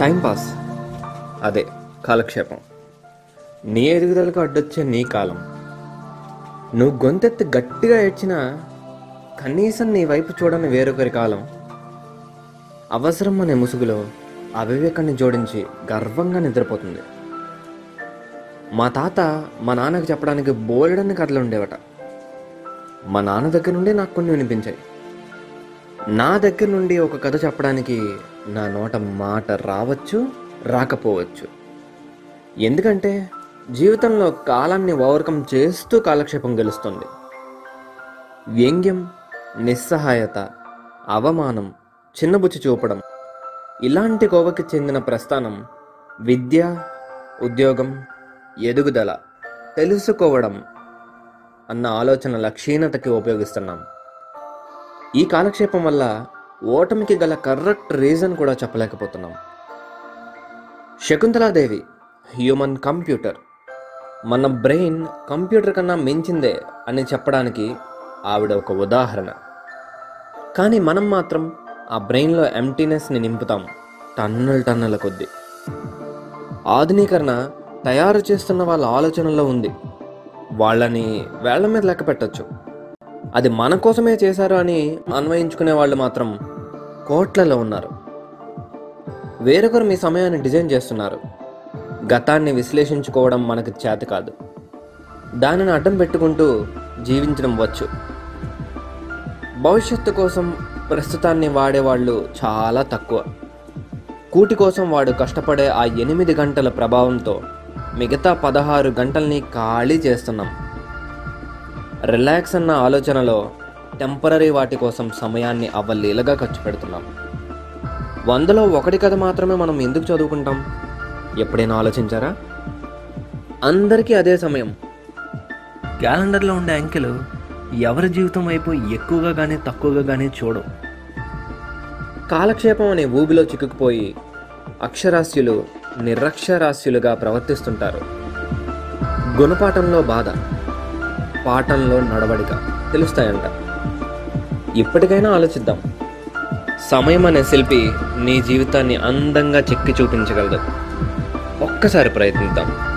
Timepass అదే కాలక్షేపం. నీ ఎదుగుదలకు అడ్డొచ్చే నీ కాలం. నువ్వు గొంతెత్తి గట్టిగా ఏడ్చినా కనీసం నీ వైపు చూడని వేరొకరి కాలం. అవసరం అనే ముసుగులో అవివేకాన్ని జోడించి గర్వంగా నిద్రపోతుంది. మా తాత మా నాన్నకు చెప్పడానికి బోలెడన్ని కథలు ఉండేవట. మా నాన్న దగ్గర నుండి నాకు కొన్ని వినిపించాయి. నా దగ్గర నుండి ఒక కథ చెప్పడానికి నా నోట మాట రావచ్చు రాకపోవచ్చు. ఎందుకంటే జీవితంలో కాలాన్ని ఓవర్కమ్ చేస్తూ కాలక్షేపం గెలుస్తుంది. వ్యంగ్యం నిస్సహాయత అవమానం చిన్నబుచ్చి చూపడం ఇలాంటి కోవకి చెందిన ప్రస్థానం విద్య ఉద్యోగం ఎదుగుదల తెలుసుకోవడం అన్న ఆలోచనల క్షీణతకి ఉపయోగిస్తున్నాం. ఈ కాలక్షేపం వల్ల ఓటమికి గల కరెక్ట్ రీజన్ కూడా చెప్పలేకపోతున్నాం. Shakuntala Devi human computer. మన బ్రెయిన్ కంప్యూటర్ కన్నా మించిందే అని చెప్పడానికి ఆవిడ ఒక ఉదాహరణ. కానీ మనం మాత్రం ఆ బ్రెయిన్లో ఎంటీనెస్ని నింపుతాం టన్నుల టన్నుల కొద్దీ. ఆధునీకరణ తయారు చేస్తున్న వాళ్ళ ఆలోచనలో ఉంది. వాళ్ళని వేళ్ళ మీద లెక్క పెట్టచ్చు. అది మన కోసమే చేశారు అని అన్వయించుకునే వాళ్ళు మాత్రం కోట్లలో ఉన్నారు. వేరొకరు మీ సమయాన్ని డిజైన్ చేస్తున్నారు. గతాన్ని విశ్లేషించుకోవడం మనకు చేత కాదు. దానిని అడ్డం పెట్టుకుంటూ జీవించడం వచ్చు. భవిష్యత్తు కోసం ప్రస్తుతాన్ని వాడేవాళ్ళు చాలా తక్కువ. కూటి కోసం వాడు కష్టపడే ఆ ఎనిమిది గంటల ప్రభావంతో మిగతా పదహారు గంటల్ని ఖాళీ చేస్తున్నాం. రిలాక్స్ అన్న ఆలోచనలో టెంపరీ వాటి కోసం సమయాన్ని అవ్వలీలగా ఖర్చు పెడుతున్నాం. వందలో ఒకటి కథ మాత్రమే మనం ఎందుకు చదువుకుంటాం? ఎప్పుడైనా ఆలోచించారా? అందరికీ అదే సమయం. క్యాలెండర్లో ఉండే అంకెలు ఎవరి జీవితం వైపు ఎక్కువగా కానీ తక్కువగా కానీ చూడవు. కాలక్షేపం అనే ఊబిలో చిక్కుకుపోయి అక్షరాస్యులు నిరక్షరాస్యులుగా ప్రవర్తిస్తుంటారు. గుణపాఠంలో బాధ పాఠంలో నడవడిక తెలుస్తాయంట. ఇప్పటికైనా ఆలోచిద్దాం. సమయం అనే శిల్పి నీ జీవితాన్ని అందంగా చెక్కి చూపించగలదు. ఒక్కసారి ప్రయత్నిద్దాం.